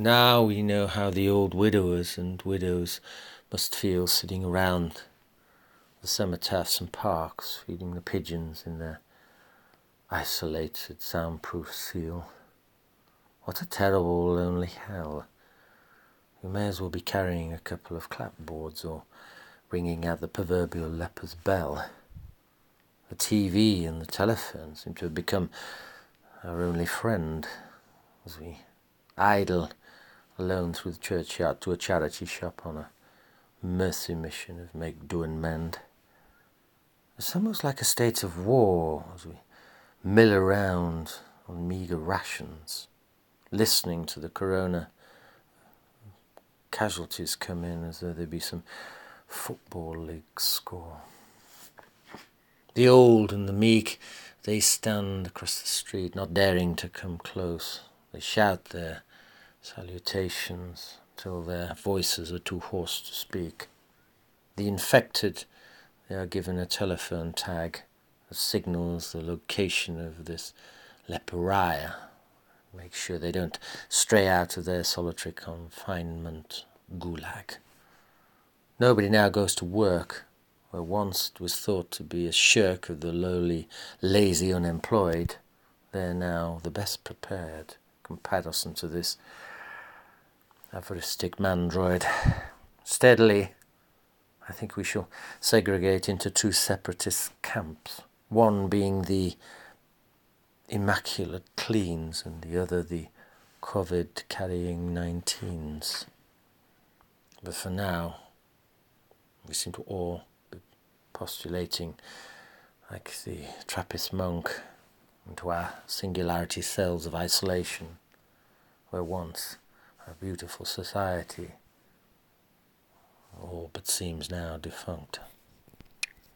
Now we know how the old widowers and widows must feel sitting around the cenotaphs and parks, feeding the pigeons in their isolated, soundproof seal. What a terrible, lonely hell. We may as well be carrying a couple of clapboards or ringing out the proverbial leper's bell. The TV and the telephone seem to have become our only friend as we idle alone through the churchyard to a charity shop on a mercy mission of make do and mend. It's almost like a state of war as we mill around on meagre rations, listening to the corona casualties come in as though there be some football league score. The old and the meek, they stand across the street, not daring to come close. They shout their salutations till their voices are too hoarse to speak. The infected, they are given a telephone tag that signals the location of this leporiah. Make sure they don't stray out of their solitary confinement gulag. Nobody now goes to work, where once it was thought to be a shirk of the lowly, lazy unemployed. They're now the best prepared comparison to this aphoristic mandroid. Steadily, I think we shall segregate into two separatist camps, one being the immaculate cleans and the other the COVID carrying 19s. But for now, we seem to all be postulating, like the Trappist monk, into our singularity cells of isolation, where once a beautiful society all but seems now defunct.